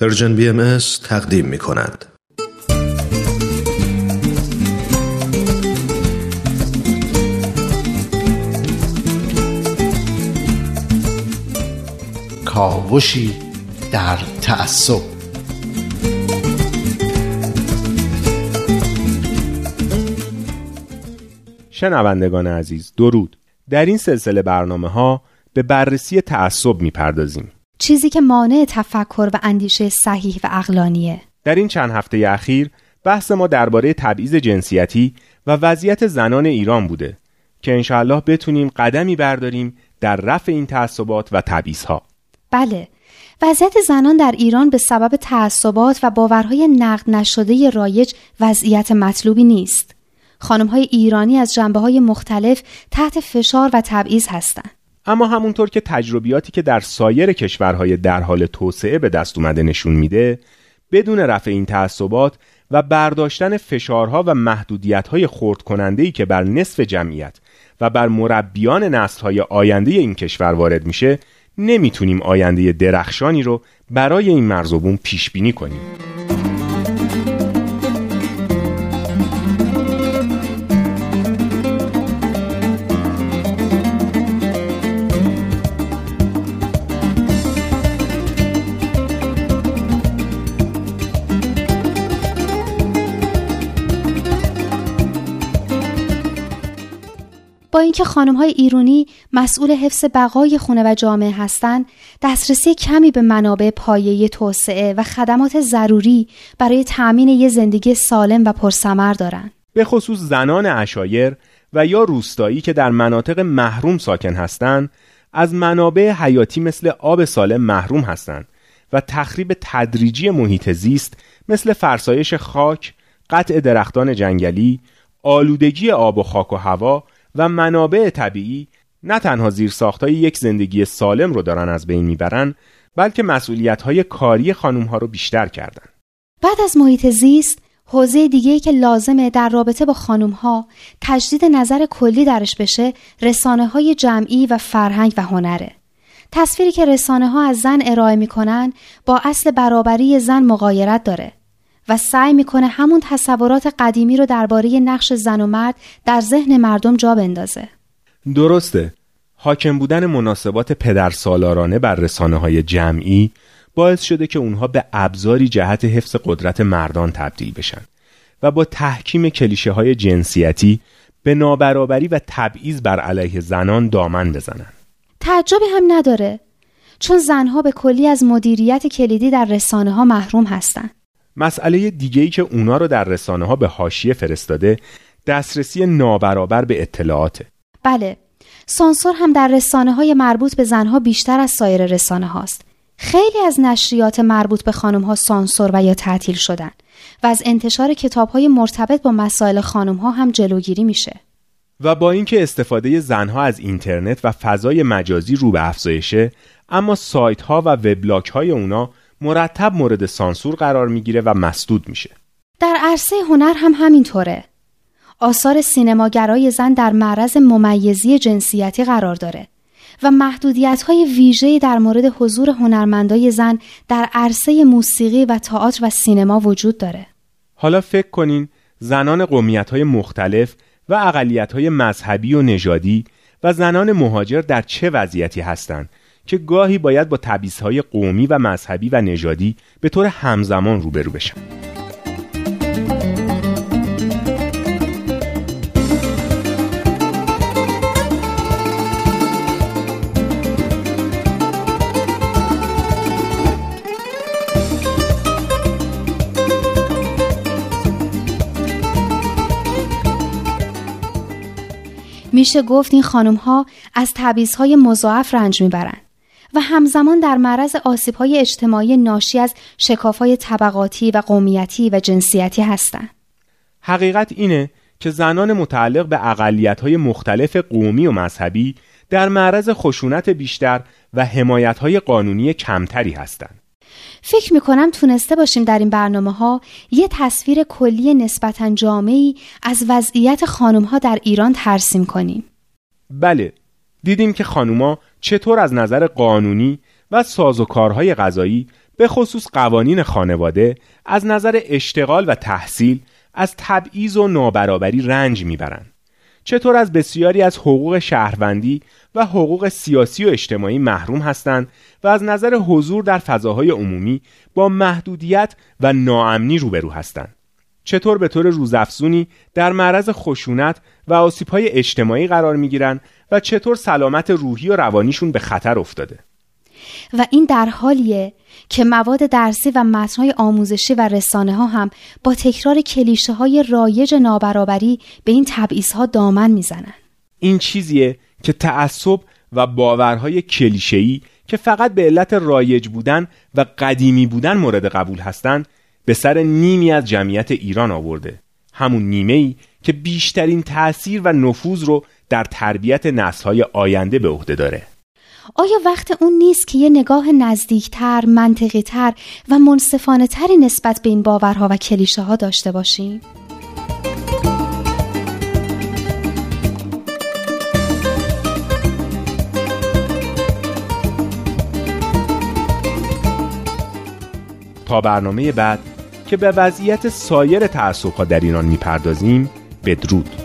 پرژن بی ام تقدیم می کند. کاوشی در تعصب. شنوندگان عزیز درود. در این سلسله برنامه ها به بررسی تعصب می‌پردازیم. چیزی که مانع تفکر و اندیشه صحیح و اقلانیه در این چند هفته اخیر بحث ما درباره تبعیض جنسیتی و وضعیت زنان ایران بوده که انشاءالله بتونیم قدمی برداریم در رفع این تعصبات و تبعیضها. بله وضعیت زنان در ایران به سبب تعصبات و باورهای نقد نشده رایج وضعیت مطلوبی نیست. خانمهای ایرانی از جنبه های مختلف تحت فشار و تبعیض هستند. اما همونطور که تجربیاتی که در سایر کشورهای در حال توسعه به دست اومده نشون میده بدون رفع این تعصبات و برداشتن فشارها و محدودیتهای خورد که بر نصف جمعیت و بر مربیان نسلهای آینده این کشور وارد میشه نمی‌تونیم آینده درخشانی رو برای این مرزوبون پیش بینی کنیم. با اینکه خانم های ایرانی مسئول حفظ بقای خونه و جامعه هستند دسترسی کمی به منابع پایه توسعه و خدمات ضروری برای تأمین یه زندگی سالم و پرثمر دارند. به خصوص زنان اشایر و یا روستایی که در مناطق محروم ساکن هستند از منابع حیاتی مثل آب سالم محروم هستند و تخریب تدریجی محیط زیست مثل فرسایش خاک، قطع درختان جنگلی، آلودگی آب و خاک و هوا و منابع طبیعی نه تنها زیر ساختای یک زندگی سالم رو دارن از بین می‌برن بلکه مسئولیت های کاری خانوم ها رو بیشتر کردن. بعد از محیط زیست حوزه دیگه که لازمه در رابطه با خانوم ها تجدید نظر کلی درش بشه رسانه های جمعی و فرهنگ و هنره. تصویری که رسانه ها از زن ارائه می‌کنن با اصل برابری زن مقایرت داره. و سعی می‌کنه همون تصورات قدیمی رو درباره نقش زن و مرد در ذهن مردم جا بندازه. درسته. حاکم بودن مناسبات پدر سالارانه بر رسانه های جمعی باعث شده که اونها به ابزاری جهت حفظ قدرت مردان تبدیل بشن و با تحکیم کلیشه های جنسیتی به نابرابری و تبعیض بر علیه زنان دامن بزنن. تعجبی هم نداره چون زنها به کلی از مدیریت کلیدی در رسانه ها محروم هستند. مسئله دیگه ای که اونا رو در رسانه ها به حاشیه فرستاده دسترسی نابرابر به اطلاعاته. بله سانسور هم در رسانه های مربوط به زنها بیشتر از سایر رسانه هاست خیلی از نشریات مربوط به خانم ها سانسور و یا تعطیل شدن و از انتشار کتاب های مرتبط با مسائل خانم ها هم جلوگیری میشه. و با اینکه استفاده زنها از اینترنت و فضای مجازی رو به افزایشه اما سایت ها و وبلاگ های اونا مرتب مورد سانسور قرار می‌گیره و مسدود میشه. در عرصه هنر هم همینطوره. آثار سینماگرای زن در معرض ممیزی جنسیتی قرار داره و محدودیت های ویژه‌ای در مورد حضور هنرمندای زن در عرصه موسیقی و تئاتر و سینما وجود داره. حالا فکر کنین زنان قومیت های مختلف و اقلیت های مذهبی و نژادی و زنان مهاجر در چه وضعیتی هستند که گاهی باید با های قومی و مذهبی و نژادی به طور همزمان روبرو بشن. میشه گفت این خانم ها از تبعیض های مضاعف رنج می‌برند. و همزمان در معرض های اجتماعی ناشی از های طبقاتی و قومیتی و جنسیتی هستند. حقیقت اینه که زنان متعلق به های مختلف قومی و مذهبی در معرض خشونت بیشتر و های قانونی کمتری هستند. فکر می‌کنم تونسته باشیم در این برنامه ها یه تصویر کلی نسبتا جامعی از وضعیت خانم ها در ایران ترسیم کنیم. بله دیدیم که خانوما چطور از نظر قانونی و سازوکارهای غذایی به خصوص قوانین خانواده از نظر اشتغال و تحصیل از تبعیض و نابرابری رنج می‌برند. چطور از بسیاری از حقوق شهروندی و حقوق سیاسی و اجتماعی محروم هستند و از نظر حضور در فضاهای عمومی با محدودیت و ناامنی روبرو هستند. چطور به طور روزافزونی در معرض خشونت و آسیب‌های اجتماعی قرار می‌گیرند و چطور سلامت روحی و روانیشون به خطر افتاده. و این در حالیه که مواد درسی و متنهای آموزشی و رسانه ها هم با تکرار کلیشه های رایج نابرابری به این تبعیض ها دامن می‌زنن این چیزیه که تعصب و باورهای کلیشه‌ای که فقط به علت رایج بودن و قدیمی بودن مورد قبول هستند به سر نیمی از جمعیت ایران آورده همون نیمه ای که بیشترین تأثیر و نفوذ رو در تربیت نسل‌های آینده به عهده داره آیا وقت اون نیست که یه نگاه نزدیکتر، منطقیتر و منصفانه تری نسبت به این باورها و کلیشه ها داشته باشیم؟ تا برنامه بعد که به وضعیت سایر تعصبها در ایران می‌پردازیم بدرود.